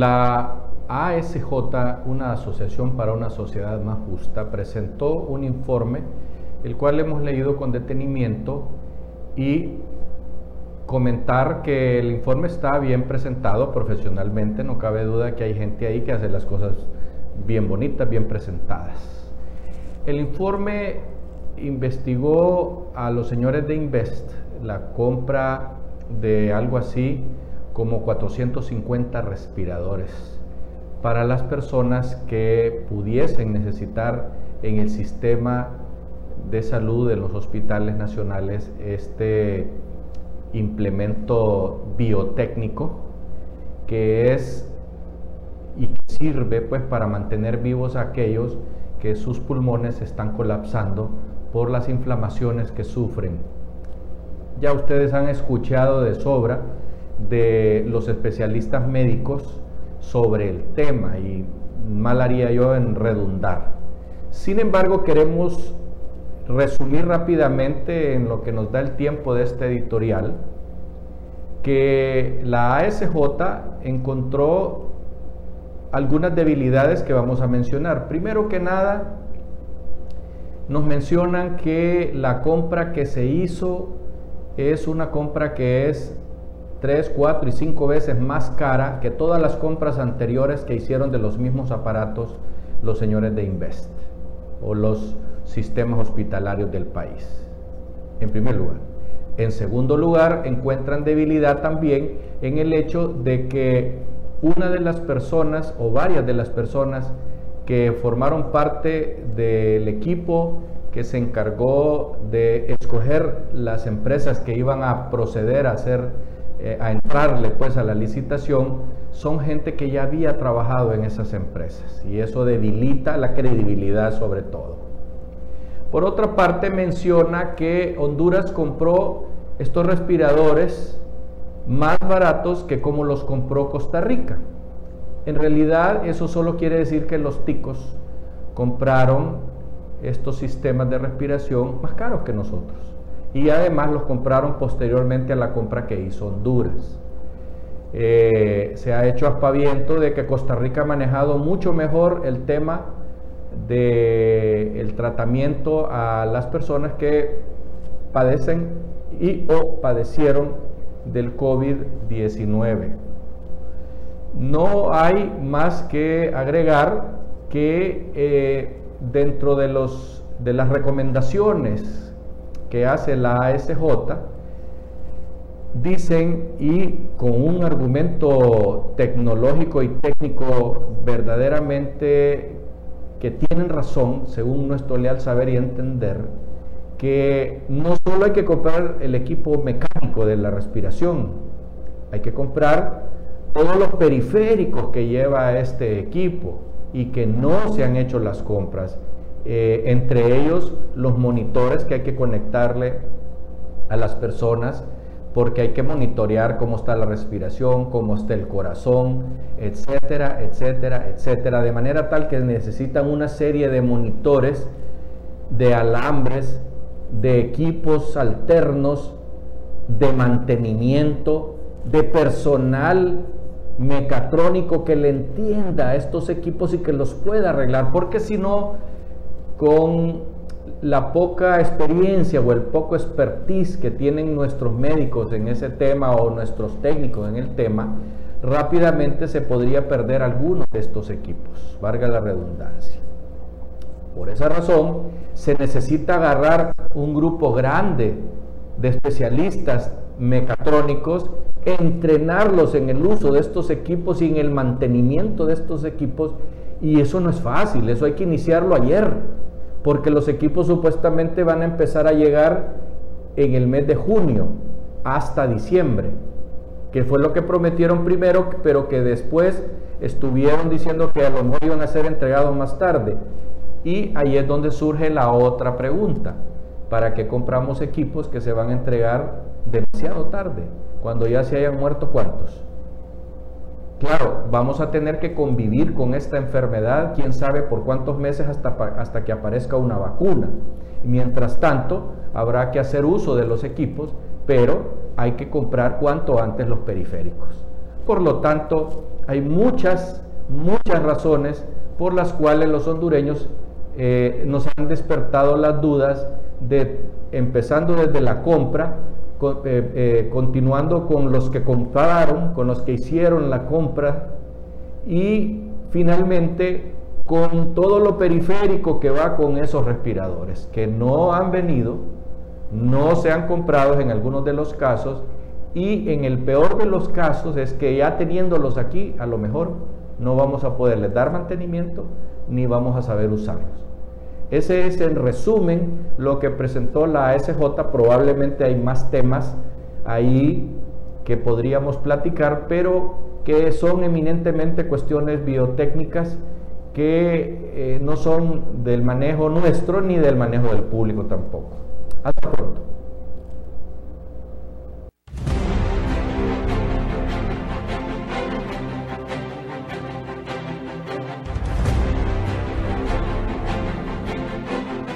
La ASJ, una asociación para una sociedad más justa, presentó un informe, el cual hemos leído con detenimiento y comentar que el informe está bien presentado profesionalmente, no cabe duda que hay gente ahí que hace las cosas bien bonitas, bien presentadas. El informe investigó a los señores de Invest la compra de algo así como 450 respiradores para las personas que pudiesen necesitar en el sistema de salud de los hospitales nacionales este implemento biotécnico que es y que sirve pues para mantener vivos a aquellos que sus pulmones están colapsando por las inflamaciones que sufren. Ya ustedes han escuchado de sobra de los especialistas médicos sobre el tema y mal haría yo en redundar. Sin embargo, queremos resumir rápidamente en lo que nos da el tiempo de este editorial que la ASJ encontró algunas debilidades que vamos a mencionar. Primero que nada, nos mencionan que la compra que se hizo es una compra que es 3, 4 y 5 veces más cara que todas las compras anteriores que hicieron de los mismos aparatos los señores de Invest o los sistemas hospitalarios del país. En primer lugar. En segundo lugar, encuentran debilidad también en el hecho de que una de las personas o varias de las personas que formaron parte del equipo que se encargó de escoger las empresas que iban a proceder a hacer eh, a entrarle pues a la licitación son gente que ya había trabajado en esas empresas y eso debilita la credibilidad sobre todo. Por otra parte menciona que Honduras compró estos respiradores más baratos que como los compró Costa Rica. En realidad eso solo quiere decir que los ticos compraron estos sistemas de respiración más caros que nosotros y además los compraron posteriormente a la compra que hizo Honduras. Eh, se ha hecho aspaviento de que Costa Rica ha manejado mucho mejor el tema del el tratamiento a las personas que padecen y o padecieron del COVID-19. No hay más que agregar que eh, dentro de, los, de las recomendaciones que hace la ASJ, dicen y con un argumento tecnológico y técnico verdaderamente que tienen razón, según nuestro leal saber y entender, que no solo hay que comprar el equipo mecánico de la respiración, hay que comprar todos los periféricos que lleva este equipo y que no se han hecho las compras eh, entre ellos los monitores que hay que conectarle a las personas porque hay que monitorear cómo está la respiración, cómo está el corazón, etcétera, etcétera, etcétera, de manera tal que necesitan una serie de monitores, de alambres, de equipos alternos, de mantenimiento, de personal mecatrónico que le entienda a estos equipos y que los pueda arreglar, porque si no, con la poca experiencia o el poco expertise que tienen nuestros médicos en ese tema o nuestros técnicos en el tema, rápidamente se podría perder algunos de estos equipos, valga la redundancia. Por esa razón, se necesita agarrar un grupo grande de especialistas mecatrónicos, entrenarlos en el uso de estos equipos y en el mantenimiento de estos equipos, y eso no es fácil, eso hay que iniciarlo ayer porque los equipos supuestamente van a empezar a llegar en el mes de junio hasta diciembre, que fue lo que prometieron primero, pero que después estuvieron diciendo que a lo mejor iban a ser entregados más tarde. Y ahí es donde surge la otra pregunta, ¿para qué compramos equipos que se van a entregar demasiado tarde? Cuando ya se hayan muerto cuántos? Claro, vamos a tener que convivir con esta enfermedad, quién sabe por cuántos meses hasta, hasta que aparezca una vacuna. Mientras tanto, habrá que hacer uso de los equipos, pero hay que comprar cuanto antes los periféricos. Por lo tanto, Hay muchas, muchas razones por las cuales los hondureños eh, nos han despertado las dudas de empezando desde la compra, eh, eh, continuando con los que compraron, con los que hicieron la compra y finalmente con todo lo periférico que va con esos respiradores, que no han venido, no se han comprado en algunos de los casos y en el peor de los casos es que ya teniéndolos aquí, a lo mejor no vamos a poderles dar mantenimiento ni vamos a saber usarlos. Ese es en resumen lo que presentó la ASJ. Probablemente hay más temas ahí que podríamos platicar, pero que son eminentemente cuestiones biotécnicas que eh, no son del manejo nuestro ni del manejo del público tampoco. Hasta pronto.